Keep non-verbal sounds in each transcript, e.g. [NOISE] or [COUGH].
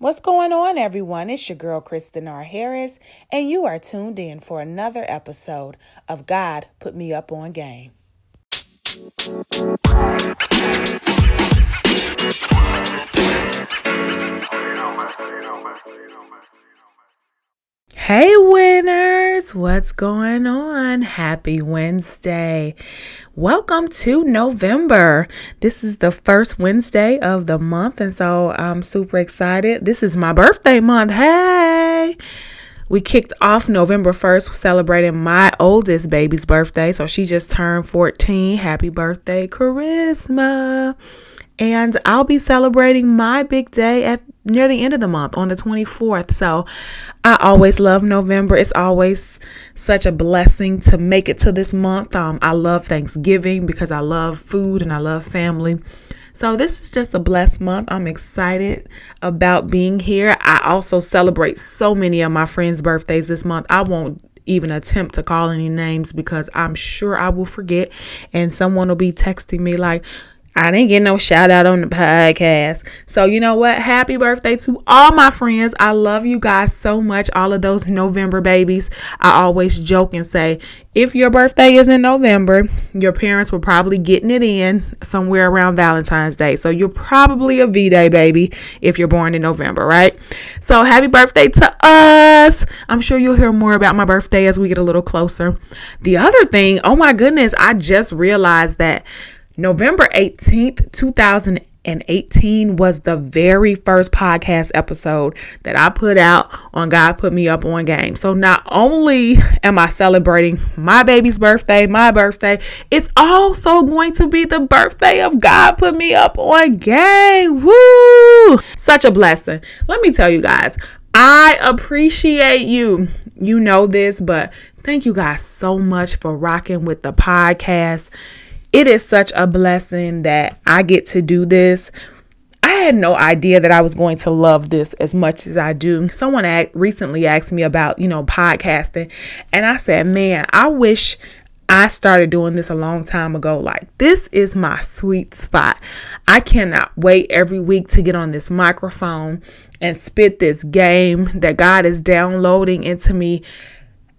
What's going on, everyone? It's your girl, Kristen R. Harris, and you are tuned in for another episode of God Put Me Up on Game. Hey, winners! What's going on? Happy Wednesday. Welcome to November. This is the first Wednesday of the month, and so I'm super excited. This is my birthday month. Hey! We kicked off November 1st celebrating my oldest baby's birthday. So she just turned 14. Happy birthday, Charisma. And I'll be celebrating my big day at near the end of the month on the 24th. So I always love November. It's always such a blessing to make it to this month. Um, I love Thanksgiving because I love food and I love family. So this is just a blessed month. I'm excited about being here. I also celebrate so many of my friends' birthdays this month. I won't even attempt to call any names because I'm sure I will forget and someone will be texting me like I didn't get no shout out on the podcast. So, you know what? Happy birthday to all my friends. I love you guys so much. All of those November babies. I always joke and say, if your birthday is in November, your parents were probably getting it in somewhere around Valentine's Day. So, you're probably a V Day baby if you're born in November, right? So, happy birthday to us. I'm sure you'll hear more about my birthday as we get a little closer. The other thing, oh my goodness, I just realized that November 18th, 2018 was the very first podcast episode that I put out on God Put Me Up on Game. So not only am I celebrating my baby's birthday, my birthday, it's also going to be the birthday of God Put Me Up on Game. Woo! Such a blessing. Let me tell you guys, I appreciate you. You know this, but thank you guys so much for rocking with the podcast it is such a blessing that I get to do this. I had no idea that I was going to love this as much as I do. Someone recently asked me about, you know, podcasting, and I said, "Man, I wish I started doing this a long time ago. Like, this is my sweet spot. I cannot wait every week to get on this microphone and spit this game that God is downloading into me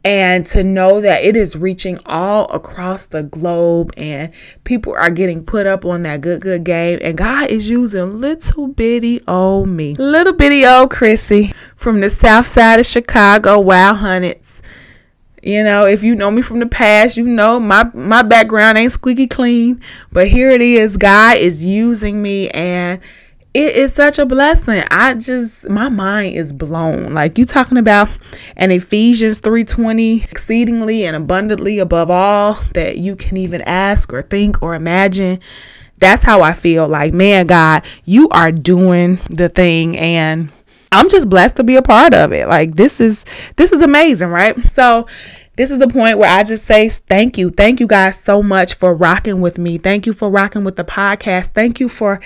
and to know that it is reaching all across the globe and people are getting put up on that good good game. And God is using little bitty old me. Little bitty old Chrissy from the south side of Chicago Wild Hunnets. You know if you know me from the past you know my my background ain't squeaky clean. But here it is. God is using me and it is such a blessing. I just my mind is blown. Like you talking about an Ephesians 3:20 exceedingly and abundantly above all that you can even ask or think or imagine. That's how I feel. Like, man, God, you are doing the thing and I'm just blessed to be a part of it. Like this is this is amazing, right? So this is the point where I just say thank you. Thank you guys so much for rocking with me. Thank you for rocking with the podcast. Thank you for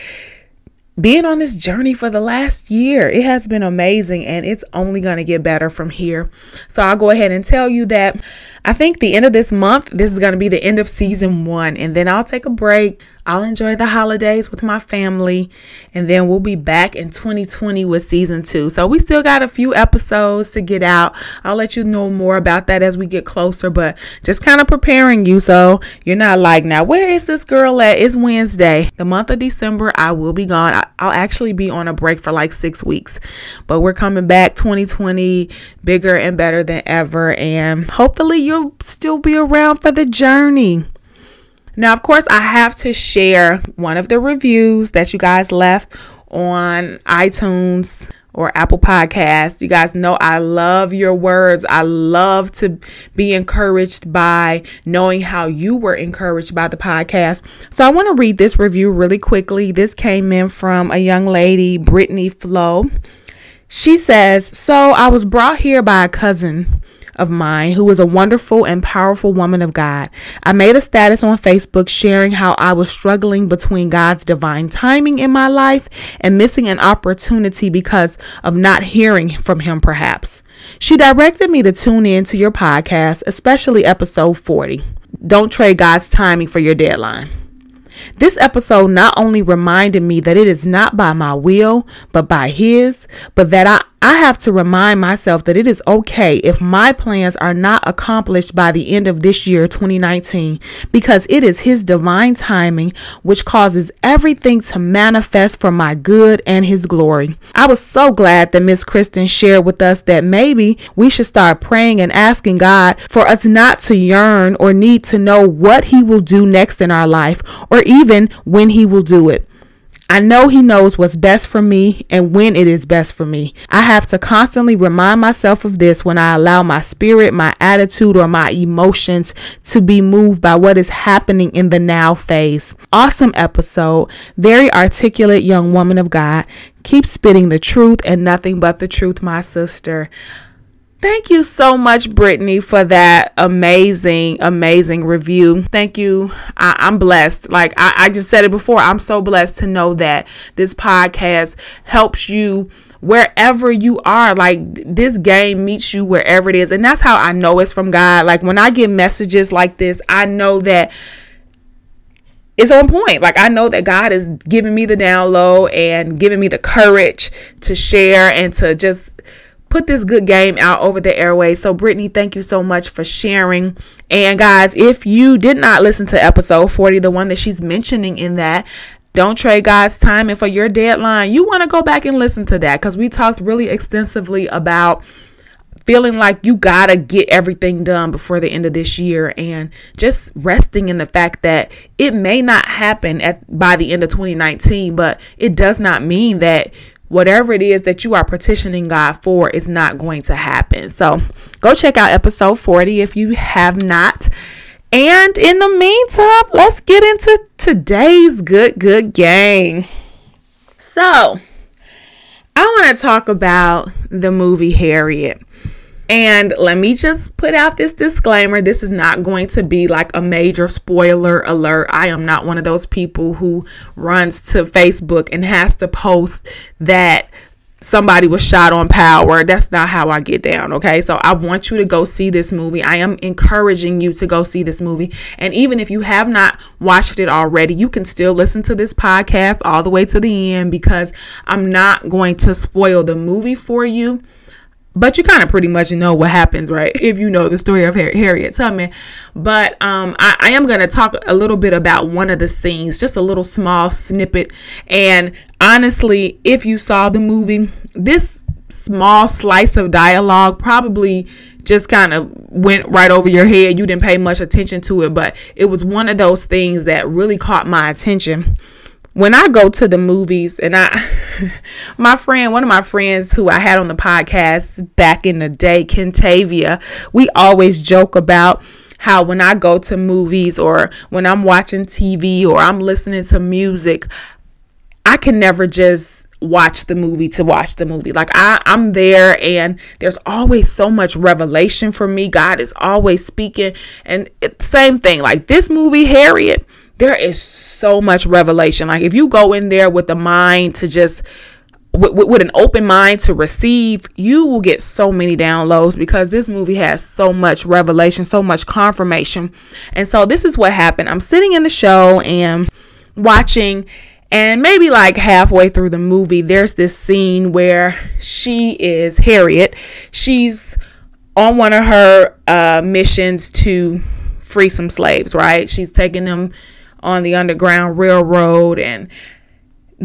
being on this journey for the last year. It has been amazing and it's only going to get better from here. So I'll go ahead and tell you that I think the end of this month, this is going to be the end of season one. And then I'll take a break. I'll enjoy the holidays with my family. And then we'll be back in 2020 with season two. So we still got a few episodes to get out. I'll let you know more about that as we get closer. But just kind of preparing you so you're not like, now, where is this girl at? It's Wednesday. The month of December, I will be gone. I'll actually be on a break for like six weeks. But we're coming back 2020 bigger and better than ever. And hopefully, you you'll still be around for the journey. Now, of course, I have to share one of the reviews that you guys left on iTunes or Apple Podcasts. You guys know I love your words. I love to be encouraged by knowing how you were encouraged by the podcast. So I want to read this review really quickly. This came in from a young lady, Brittany Flo. She says, So I was brought here by a cousin of mine who is a wonderful and powerful woman of God. I made a status on Facebook sharing how I was struggling between God's divine timing in my life and missing an opportunity because of not hearing from Him, perhaps. She directed me to tune in to your podcast, especially episode 40. Don't trade God's timing for your deadline. This episode not only reminded me that it is not by my will, but by His, but that I I have to remind myself that it is okay if my plans are not accomplished by the end of this year, 2019, because it is His divine timing which causes everything to manifest for my good and His glory. I was so glad that Miss Kristen shared with us that maybe we should start praying and asking God for us not to yearn or need to know what He will do next in our life or even when He will do it. I know He knows what's best for me and when it is best for me. I have to constantly remind myself of this when I allow my spirit, my attitude, or my emotions to be moved by what is happening in the now phase. Awesome episode. Very articulate young woman of God. Keep spitting the truth and nothing but the truth, my sister. Thank you so much, Brittany, for that amazing, amazing review. Thank you. I, am blessed. Like I, I just said it before, I'm so blessed to know that this podcast helps you wherever you are like this game meets you wherever it is and that's how i know it's from god like when i get messages like this i know that it's on point. Like I know that God is giving me the download and giving me the courage to share and to just put this good game out over the airways. So, Brittany, thank you so much for sharing. And, guys, if you did not listen to episode 40, the one that she's mentioning in that, don't trade God's time. And for your deadline, you want to go back and listen to that because we talked really extensively about feeling like you gotta get everything done before the end of this year and just resting in the fact that it may not happen at by the end of 2019 but it does not mean that whatever it is that you are petitioning God for is not going to happen. So go check out episode 40 if you have not. And in the meantime, let's get into today's good, good game. So I want to talk about the movie Harriet. And let me just put out this disclaimer this is not going to be like a major spoiler alert. I am not one of those people who runs to Facebook and has to post that somebody was shot on power. That's not how I get down, okay? So I want you to go see this movie. I am encouraging you to go see this movie. And even if you have not watched it already, you can still listen to this podcast all the way to the end because I'm not going to spoil the movie for you but you kind of pretty much know what happens, right? [LAUGHS] If you know the story of Harriet Tubman. But um, I, I am going to talk a little bit about one of the scenes, just a little small snippet. And honestly, if you saw the movie, this small slice of dialogue probably just kind of went right over your head. You didn't pay much attention to it, but it was one of those things that really caught my attention when I go to the movies and I [LAUGHS] my friend, one of my friends who I had on the podcast back in the day, Kentavia, we always joke about how when I go to movies or when I'm watching TV or I'm listening to music, I can never just watch the movie to watch the movie. Like I, I'm there and there's always so much revelation for me. God is always speaking. And it, same thing, like this movie, Harriet there is so much revelation. Like if you go in there with the mind to just with, with, an open mind to receive, you will get so many downloads because this movie has so much revelation, so much confirmation. And so this is what happened. I'm sitting in the show and watching and maybe like halfway through the movie, there's this scene where she is Harriet. She's on one of her uh, missions to free some slaves, right? She's taking them on the Underground Railroad. And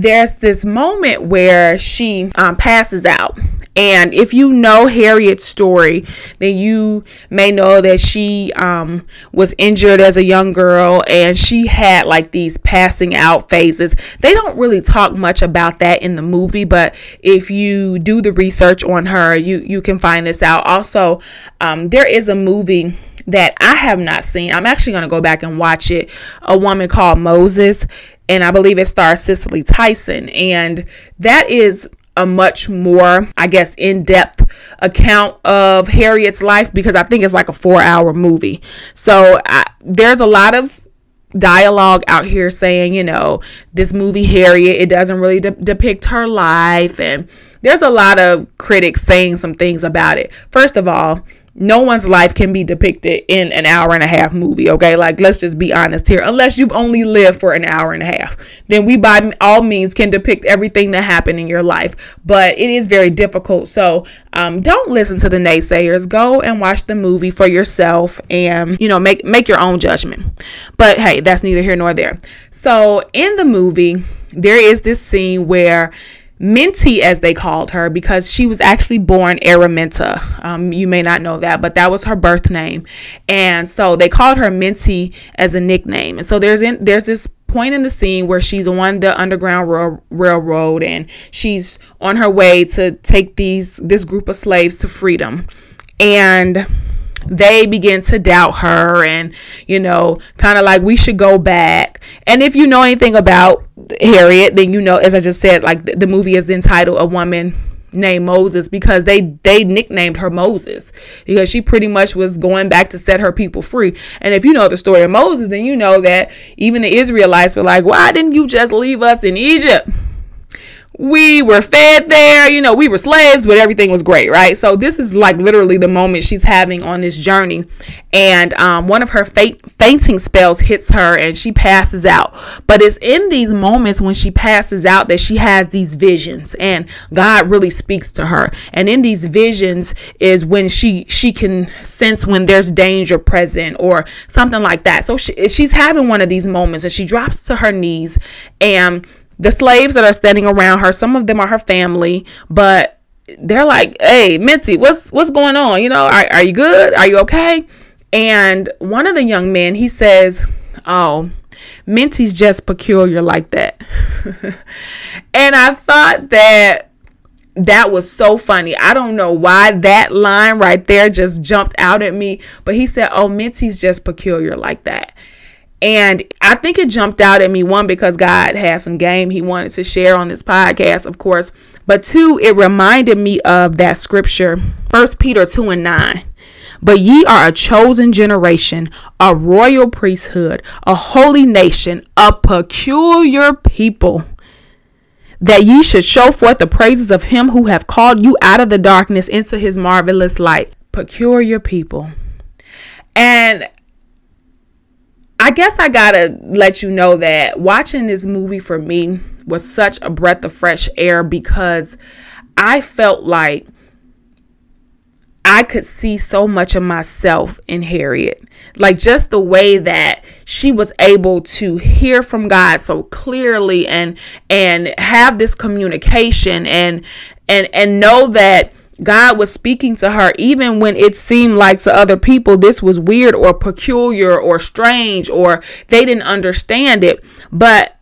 there's this moment where she um, passes out. And if you know Harriet's story, then you may know that she um, was injured as a young girl and she had like these passing out phases. They don't really talk much about that in the movie, but if you do the research on her, you, you can find this out. Also, um, there is a movie that I have not seen. I'm actually going to go back and watch it. A woman called Moses, and I believe it stars Cicely Tyson. And that is a much more, I guess, in depth account of Harriet's life because I think it's like a four hour movie. So I, there's a lot of dialogue out here saying, you know, this movie Harriet, it doesn't really de- depict her life. And there's a lot of critics saying some things about it. First of all, no one's life can be depicted in an hour and a half movie okay? Like let's just be honest here. Unless you've only lived for an hour and a half then we by all means can depict everything that happened in your life. But it is very difficult. So um, don't listen to the naysayers. Go and watch the movie for yourself and you know make make your own judgment. But hey that's neither here nor there. So in the movie there is this scene where Minty, as they called her, because she was actually born Araminta. Um, you may not know that, but that was her birth name, and so they called her Minty as a nickname. And so there's in there's this point in the scene where she's on the underground Rail- railroad and she's on her way to take these this group of slaves to freedom, and they begin to doubt her and you know kind of like we should go back and if you know anything about harriet then you know as i just said like the, the movie is entitled a woman named Moses because they they nicknamed her Moses because she pretty much was going back to set her people free. And if you know the story of Moses, then you know that even the Israelites were like, "Why didn't you just leave us in Egypt?" We were fed there, you know, we were slaves, but everything was great, right? So this is like literally the moment she's having on this journey, and um, one of her fainting spells hits her, and she passes out. But it's in these moments when she passes out that she has these visions, and God really speaks to her. And in these visions is when she she can sense when there's danger present or something like that. So she, she's having one of these moments, and she drops to her knees and the slaves that are standing around her, some of them are her family, but they're like, "Hey, Minty, what's what's going on? You know, are, are you good? Are you okay?" And one of the young men, he says, "Oh, Minty's just peculiar like that." [LAUGHS] and I thought that that was so funny. I don't know why that line right there just jumped out at me, but he said, "Oh, Minty's just peculiar like that." And I think it jumped out at me one because God had some game he wanted to share on this podcast, of course. But two, it reminded me of that scripture, First Peter 2 and 9. But ye are a chosen generation, a royal priesthood, a holy nation, a peculiar people, that ye should show forth the praises of him who have called you out of the darkness into his marvelous light. Peculiar people. And I guess I gotta let you know that watching this movie for me was such a breath of fresh air because I felt like I could see so much of myself in Harriet. Like just the way that she was able to hear from God so clearly and and have this communication and and and know that God was speaking to her even when it seemed like to other people this was weird or peculiar or strange or they didn't understand it. But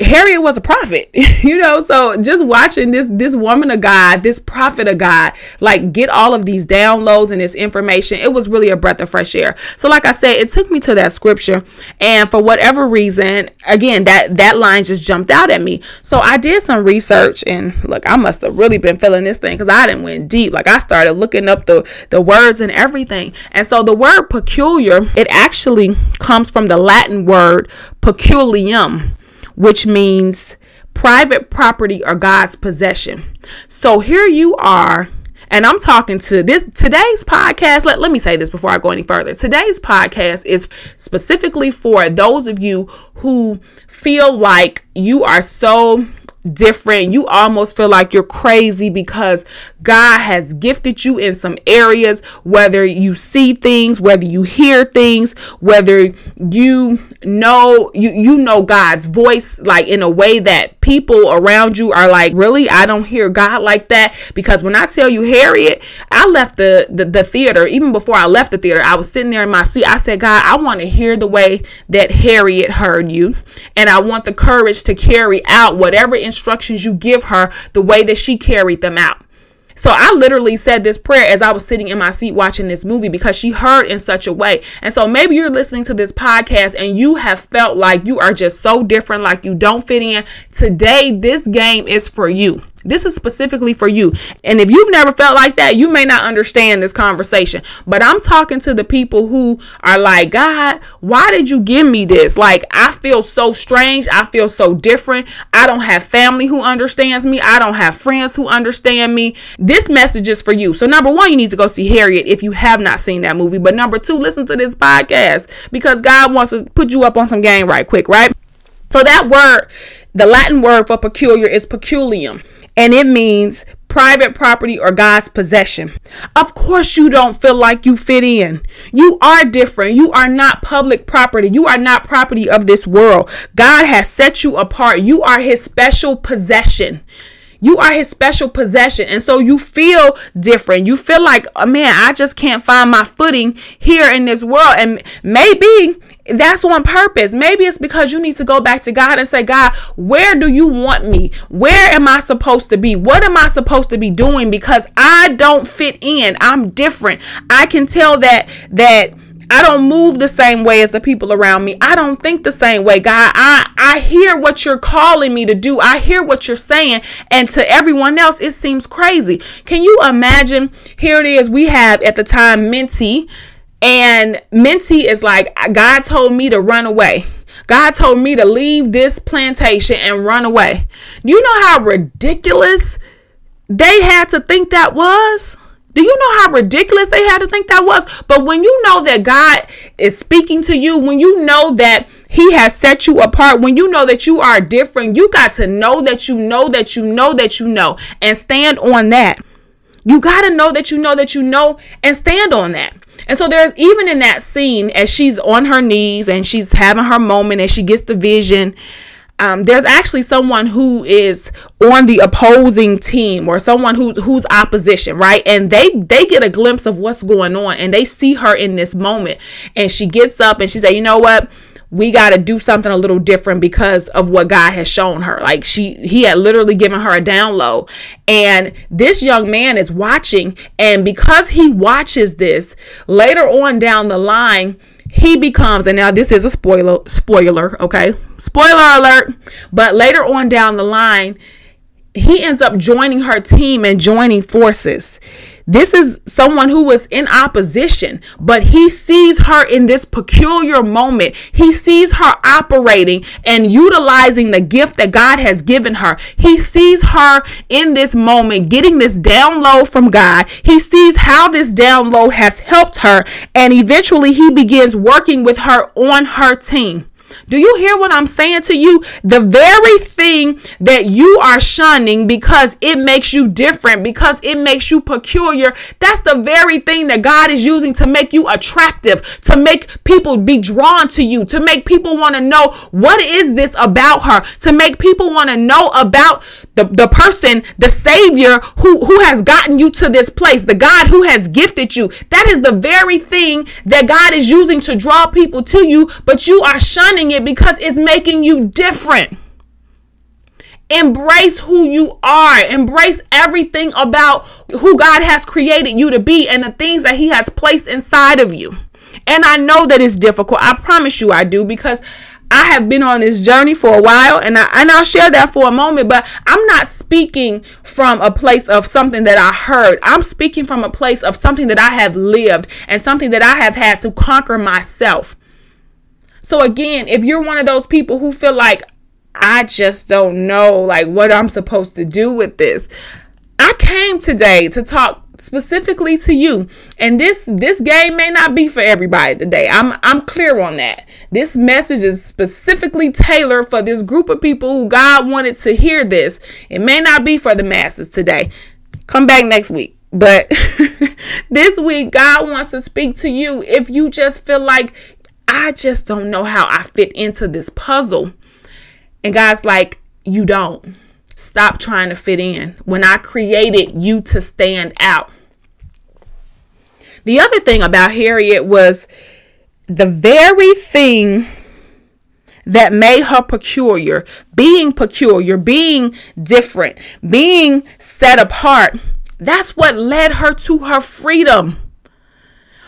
Harriet was a prophet, [LAUGHS] you know. So just watching this this woman of God, this prophet of God, like get all of these downloads and this information, it was really a breath of fresh air. So, like I said, it took me to that scripture, and for whatever reason, again, that that line just jumped out at me. So I did some research, and look, I must have really been feeling this thing because I didn't went deep. Like I started looking up the the words and everything, and so the word peculiar, it actually comes from the Latin word peculium which means private property or God's possession. So here you are and I'm talking to this today's podcast. Let, let me say this before I go any further. Today's podcast is specifically for those of you who feel like you are so different. You almost feel like you're crazy because God has gifted you in some areas, whether you see things, whether you hear things, whether you know you you know God's voice like in a way that people around you are like, "Really? I don't hear God like that." Because when I tell you Harriet, I left the the, the theater even before I left the theater. I was sitting there in my seat. I said, "God, I want to hear the way that Harriet heard you, and I want the courage to carry out whatever instructions you give her the way that she carried them out. So I literally said this prayer as I was sitting in my seat watching this movie because she heard in such a way. And so maybe you're listening to this podcast and you have felt like you are just so different, like you don't fit in. Today, this game is for you. This is specifically for you. And if you've never felt like that, you may not understand this conversation. But I'm talking to the people who are like, God, why did you give me this? Like, I feel so strange. I feel so different. I don't have family who understands me. I don't have friends who understand me. This message is for you. So, number one, you need to go see Harriet if you have not seen that movie. But number two, listen to this podcast because God wants to put you up on some game right quick, right? So, that word, the Latin word for peculiar is peculium and it means private property or God's possession. Of course, you don't feel like you fit in. You are different. You are not public property. You are not property of this world. God has set you apart. You are his special possession. You are his special possession. And so you feel different. You feel like, oh, man, I just can't find my footing here in this world. And maybe that's on purpose. Maybe it's because you need to go back to God and say, God, where do you want me? Where am I supposed to be? What am I supposed to be doing? Because I don't fit in. I'm different. I can tell that, that, I don't move the same way as the people around me. I don't think the same way. God, I I hear what you're calling me to do. I hear what you're saying and to everyone else it seems crazy. Can you imagine? Here it is. We have at the time Minty and Minty is like, God told me to run away. God told me to leave this plantation and run away. You know how ridiculous they had to think that was? Do you know how ridiculous they had to think that was? But when you know that God is speaking to you, when you know that He has set you apart, when you know that you are different, you got to know that you know that you know that you know and stand on that. You got to know that you know that you know and stand on that. And so there's even in that scene as she's on her knees and she's having her moment and she gets the vision. Um, there's actually someone who is on the opposing team or someone who who's opposition, right? And they they get a glimpse of what's going on and they see her in this moment. And she gets up and she said, "You know what? We got to do something a little different because of what God has shown her. Like she he had literally given her a download and this young man is watching and because he watches this later on down the line he becomes and now this is a spoiler spoiler, okay? Spoiler alert, but later on down the line he ends up joining her team and joining forces. This is someone who was in opposition, but he sees her in this peculiar moment. He sees her operating and utilizing the gift that God has given her. He sees her in this moment getting this download from God. He sees how this download has helped her, and eventually he begins working with her on her team. Do you hear what I'm saying to you? The very thing that you are shunning because it makes you different, because it makes you peculiar, that's the very thing that God is using to make you attractive, to make people be drawn to you, to make people want to know what is this about her, to make people want to know about the, the person, the Savior who, who has gotten you to this place, the God who has gifted you. That is the very thing that God is using to draw people to you, but you are shunning it because it's making you different. Embrace who you are. Embrace everything about who God has created you to be and the things that He has placed inside of you. And I know that it's difficult. I promise you I do because I have been on this journey for a while and I and I'll share that for a moment, but I'm not speaking from a place of something that I heard. I'm speaking from a place of something that I have lived and something that I have had to conquer myself. So again, if you're one of those people who feel like I just don't know like what I'm supposed to do with this. I came today to talk specifically to you. And this this game may not be for everybody today. I'm I'm clear on that. This message is specifically tailored for this group of people who God wanted to hear this. It may not be for the masses today. Come back next week. But [LAUGHS] this week God wants to speak to you if you just feel like I just don't know how I fit into this puzzle. And God's like, you don't. Stop trying to fit in. When I created you to stand out. The other thing about Harriet was the very thing that made her peculiar, being peculiar, being different, being set apart. That's what led her to her freedom.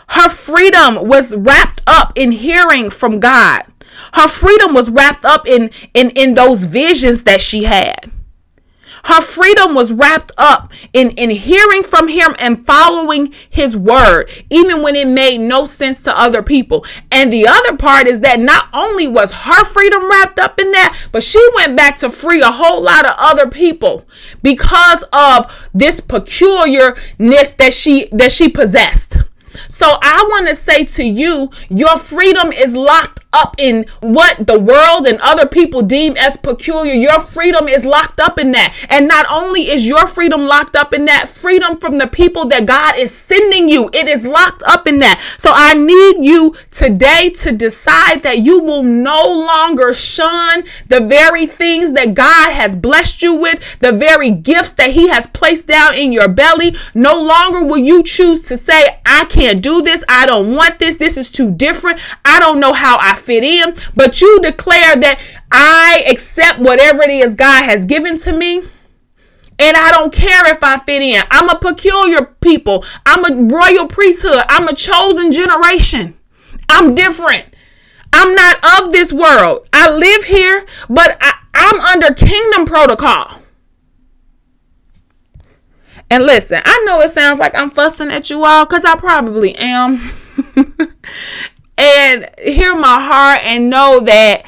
Her freedom was wrapped up in hearing from God. Her freedom was wrapped up in, in, in those visions that she had. Her freedom was wrapped up in, in hearing from him and following his word, even when it made no sense to other people. And the other part is that not only was her freedom wrapped up in that, but she went back to free a whole lot of other people because of this peculiarness that she that she possessed. So I want to say to you, your freedom is locked up in what the world and other people deem as peculiar. Your freedom is locked up in that. And not only is your freedom locked up in that, freedom from the people that God is sending you, it is locked up in that. So I need you today to decide that you will no longer shun the very things that God has blessed you with, the very gifts that He has placed down in your belly. No longer will you choose to say, I can't do this. I don't want this. This is too different. I don't know how I fit in, but you declare that I accept whatever it is God has given to me. And I don't care if I fit in. I'm a peculiar people. I'm a royal priesthood. I'm a chosen generation. I'm different. I'm not of this world. I live here, but I, am under kingdom protocol. And listen, I know it sounds like I'm fussing at you all because I probably am. [LAUGHS] and hear my heart and know that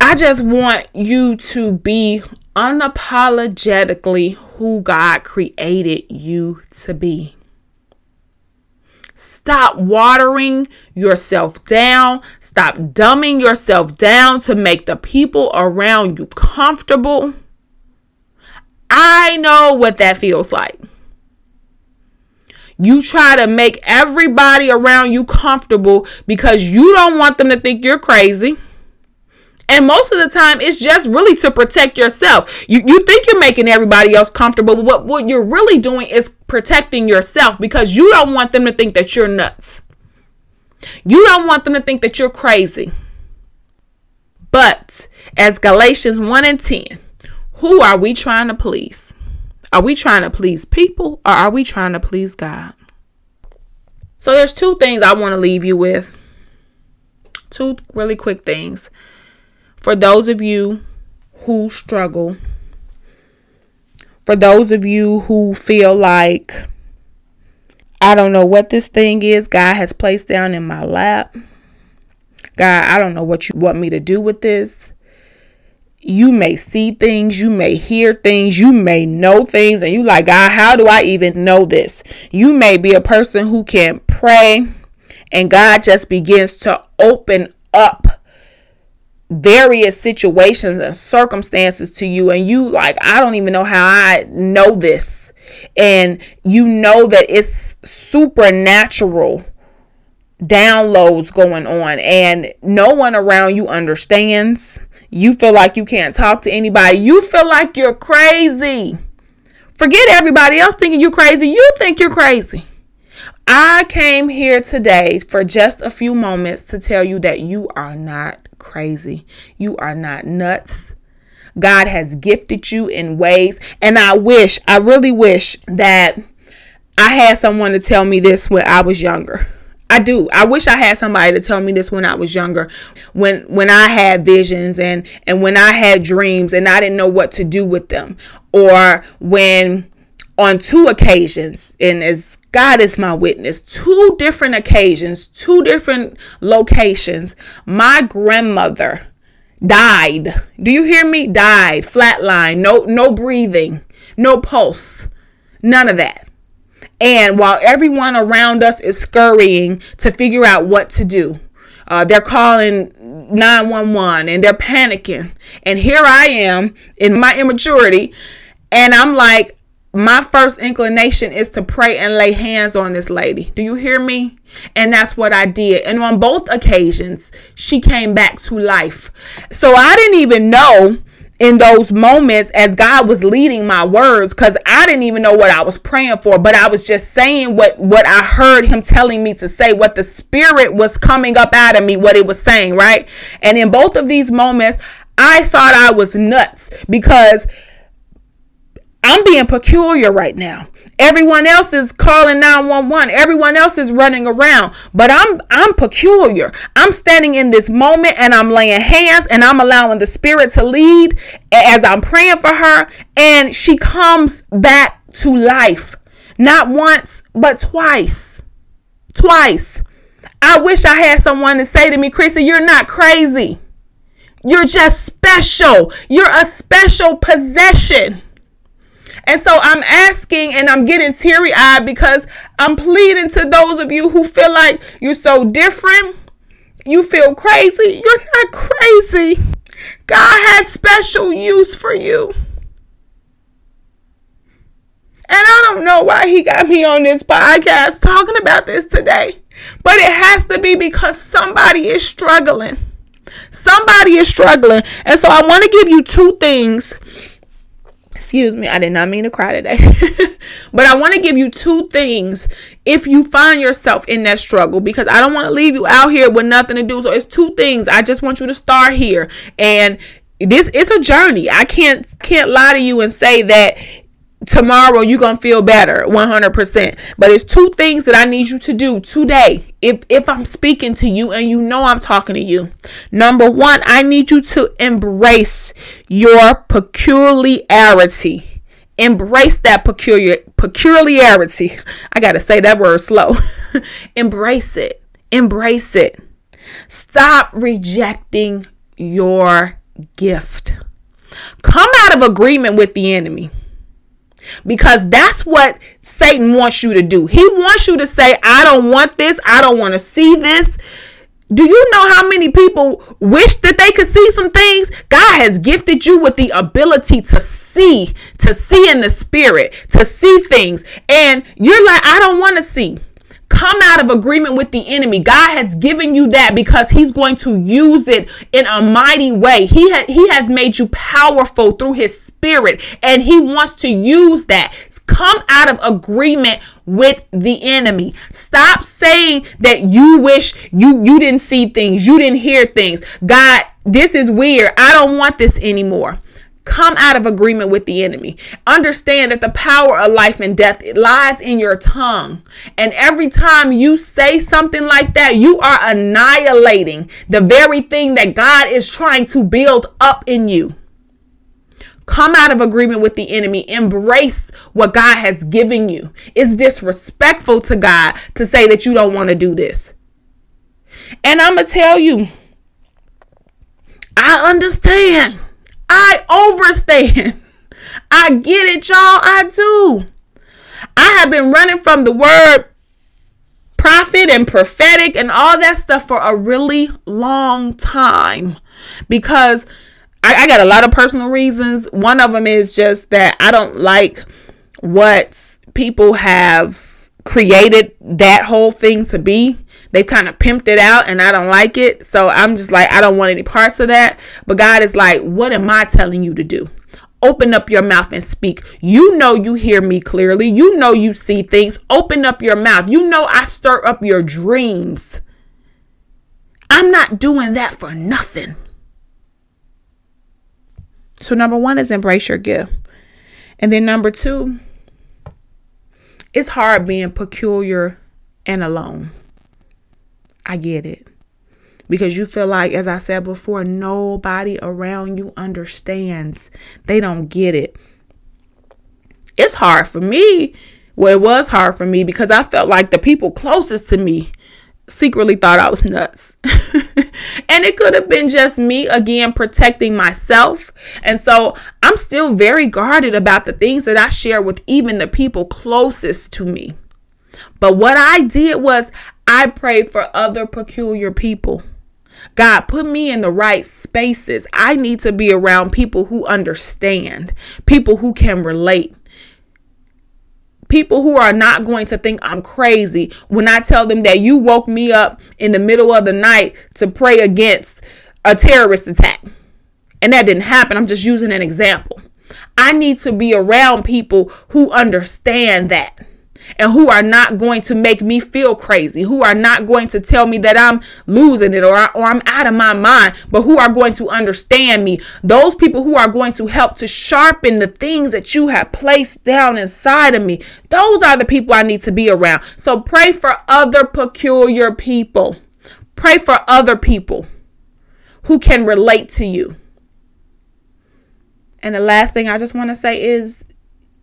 I just want you to be unapologetically who God created you to be. Stop watering yourself down. Stop dumbing yourself down to make the people around you comfortable. I know what that feels like. You try to make everybody around you comfortable because you don't want them to think you're crazy. And most of the time, it's just really to protect yourself. You, you think you're making everybody else comfortable, but what, what you're really doing is protecting yourself because you don't want them to think that you're nuts. You don't want them to think that you're crazy. But as Galatians 1 and 10, who are we trying to please? Are we trying to please people or are we trying to please God? So there's two things I want to leave you with. Two really quick things. For those of you who struggle, for those of you who feel like I don't know what this thing is God has placed down in my lap. God, I don't know what you want me to do with this you may see things, you may hear things, you may know things, and you like, God, how do I even know this? You may be a person who can pray, and God just begins to open up various situations and circumstances to you, and you like, I don't even know how I know this. And you know that it's supernatural downloads going on, and no one around you understands you feel like you can't talk to anybody. You feel like you're crazy. Forget everybody else thinking you crazy. You think you're crazy. I came here today for just a few moments to tell you that you are not crazy. You are not nuts. God has gifted you in ways. And I wish, I really wish that I had someone to tell me this when I was younger. I do. I wish I had somebody to tell me this when I was younger, when when I had visions and and when I had dreams and I didn't know what to do with them, or when on two occasions, and as God is my witness, two different occasions, two different locations, my grandmother died. Do you hear me? Died, flatline, no no breathing, no pulse, none of that. And while everyone around us is scurrying to figure out what to do, uh, they're calling 911 and they're panicking. And here I am in my immaturity, and I'm like, my first inclination is to pray and lay hands on this lady. Do you hear me? And that's what I did. And on both occasions, she came back to life. So I didn't even know in those moments as God was leading my words cuz I didn't even know what I was praying for but I was just saying what what I heard him telling me to say what the spirit was coming up out of me what it was saying right? And in both of these moments I thought I was nuts because I'm being peculiar right now. Everyone else is calling 911. Everyone else is running around. But I'm I'm peculiar. I'm standing in this moment and I'm laying hands and I'm allowing the spirit to lead as I'm praying for her and she comes back to life. Not once, but twice. Twice. I wish I had someone to say to me, Chrissy, you're not crazy. You're just special. You're a special possession. And so I'm asking and I'm getting teary eyed because I'm pleading to those of you who feel like you're so different. You feel crazy. You're not crazy. God has special use for you. And I don't know why he got me on this podcast talking about this today, but it has to be because somebody is struggling. Somebody is struggling. And so I want to give you two things Excuse me, I did not mean to cry today. [LAUGHS] but I want to give you two things if you find yourself in that struggle because I don't want to leave you out here with nothing to do. So it's two things. I just want you to start here. And this is a journey. I can't can't lie to you and say that tomorrow you're gonna feel better 100% but it's two things that i need you to do today. If if i'm speaking to you and you know i'm talking to you. Number one i need you to embrace your peculiarity. Embrace that peculiar peculiarity. I gotta say that word slow. [LAUGHS] Embrace it. Embrace it. Stop rejecting your gift. Come out of agreement with the enemy because that's what Satan wants you to do. He wants you to say, I don't want this. I don't want to see this. Do you know how many people wish that they could see some things? God has gifted you with the ability to see, to see in the spirit, to see things. And you're like, I don't want to see. Come out of agreement with the enemy. God has given you that because he's going to use it in a mighty way. He, ha- he has made you powerful through his spirit and he wants to use that. Come out of agreement with the enemy. Stop saying that you wish you you didn't see things, you didn't hear things. God, this is weird. I don't want this anymore. Come out of agreement with the enemy. Understand that the power of life and death lies in your tongue. And every time you say something like that, you are annihilating the very thing that God is trying to build up in you. Come out of agreement with the enemy. Embrace what God has given you. It's disrespectful to God to say that you don't want to do this. And I'm going to tell you, I understand. I overstand. I get it, y'all. I do. I have been running from the word prophet and prophetic and all that stuff for a really long time because I, I, got a lot of personal reasons. One of them is just that I don't like what people have created that whole thing to be they kind of pimped it out and I don't like it. So I'm just like, I don't want any parts of that. But God is like, what am I telling you to do? Open up your mouth and speak. You know you hear me clearly. You know you see things. Open up your mouth. You know I stir up your dreams. I'm not doing that for nothing. So, number one is embrace your gift. And then, number two, it's hard being peculiar and alone. I get it. Because you feel like, as I said before, nobody around you understands. They don't get it. It's hard for me. Well, it was hard for me because I felt like the people closest to me secretly thought I was nuts. [LAUGHS] and it could have been just me again protecting myself. And so I'm still very guarded about the things that I share with even the people closest to me. But what I did was I pray for other peculiar people. God, put me in the right spaces. I need to be around people who understand, people who can relate, people who are not going to think I'm crazy when I tell them that you woke me up in the middle of the night to pray against a terrorist attack. And that didn't happen. I'm just using an example. I need to be around people who understand that and who are not going to make me feel crazy, who are not going to tell me that I'm losing it or, or I'm out of my mind, but who are going to understand me. Those people who are going to help to sharpen the things that you have placed down inside of me. Those are the people I need to be around. So pray for other peculiar people. Pray for other people who can relate to you. And the last thing I just want to say is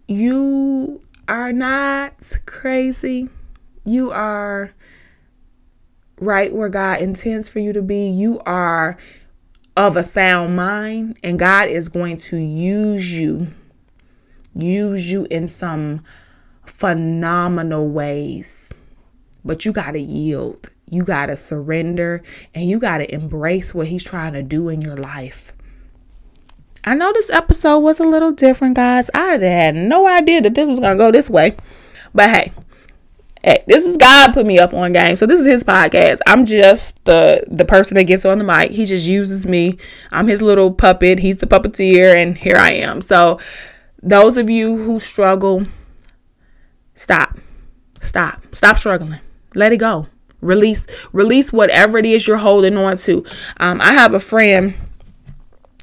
you are not crazy. You are right where God intends for you to be. You are of a sound mind, and God is going to use you, use you in some phenomenal ways. But you got to yield, you got to surrender, and you got to embrace what He's trying to do in your life. I know this episode was a little different, guys. I had no idea that this was gonna go this way. But hey, hey, this is God put me up on game. So this is his podcast. I'm just the the person that gets on the mic. He just uses me. I'm his little puppet. He's the puppeteer, and here I am. So those of you who struggle, stop. Stop. Stop struggling. Let it go. Release release whatever it is you're holding on to. Um, I have a friend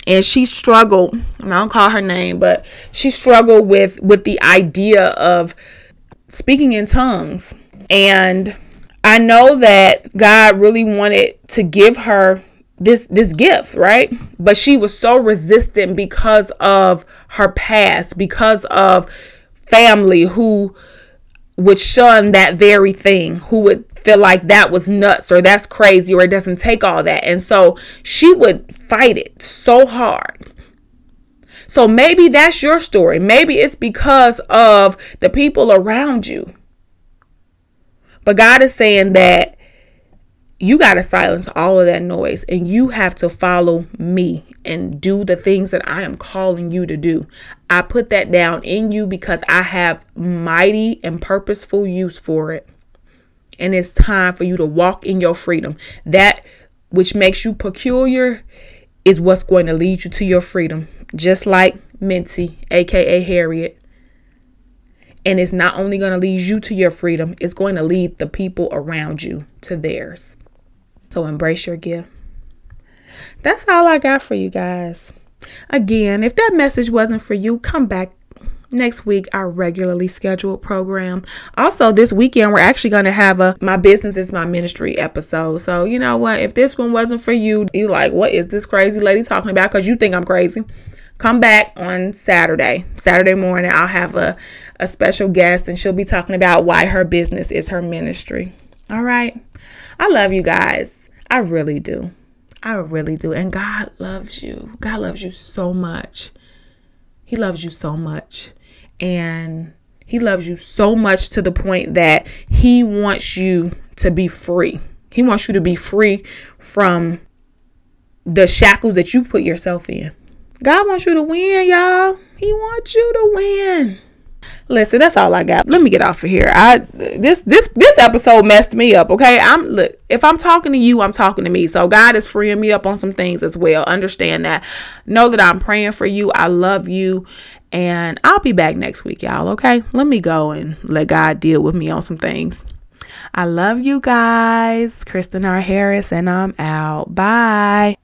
and she struggled i don't call her name but she struggled with with the idea of speaking in tongues. And i know that god really wanted to give her this this gift right? But she was so resistant because of her past because of family who would shun that very thing who would feel like that was nuts or that's crazy or it doesn't take all that. And so she would fight it so hard. So maybe that's your story. Maybe it's because of the people around you. But God is saying that you got to silence all of that noise and you have to follow me and do the things that I am calling you to do. I put that down in you because I have mighty and purposeful use for it and it's time for you to walk in your freedom. That which makes you peculiar is what's going to lead you to your freedom, just like Minty, aka Harriet. And it's not only going to lead you to your freedom, it's going to lead the people around you to theirs. So embrace your gift. That's all I got for you guys. Again, if that message wasn't for you, come back next week our regularly scheduled program. Also, this weekend we're actually going to have a my business is my ministry episode. So, you know what? If this one wasn't for you, you like, what is this crazy lady talking about cuz you think I'm crazy? Come back on Saturday. Saturday morning I'll have a a special guest and she'll be talking about why her business is her ministry. All right. I love you guys. I really do. I really do. And God loves you. God loves you so much. He loves you so much and he loves you so much to the point that he wants you to be free. He wants you to be free from the shackles that you put yourself in. God wants you to win, y'all. He wants you to win. Listen, that's all I got. Let me get off of here. I this this this episode messed me up. Okay, I'm look. If I'm talking to you, I'm talking to me. So God is freeing me up on some things as well. Understand that. Know that I'm praying for you. I love you, and I'll be back next week, y'all. Okay, let me go and let God deal with me on some things. I love you guys. Kristen R. Harris, and I'm out. Bye.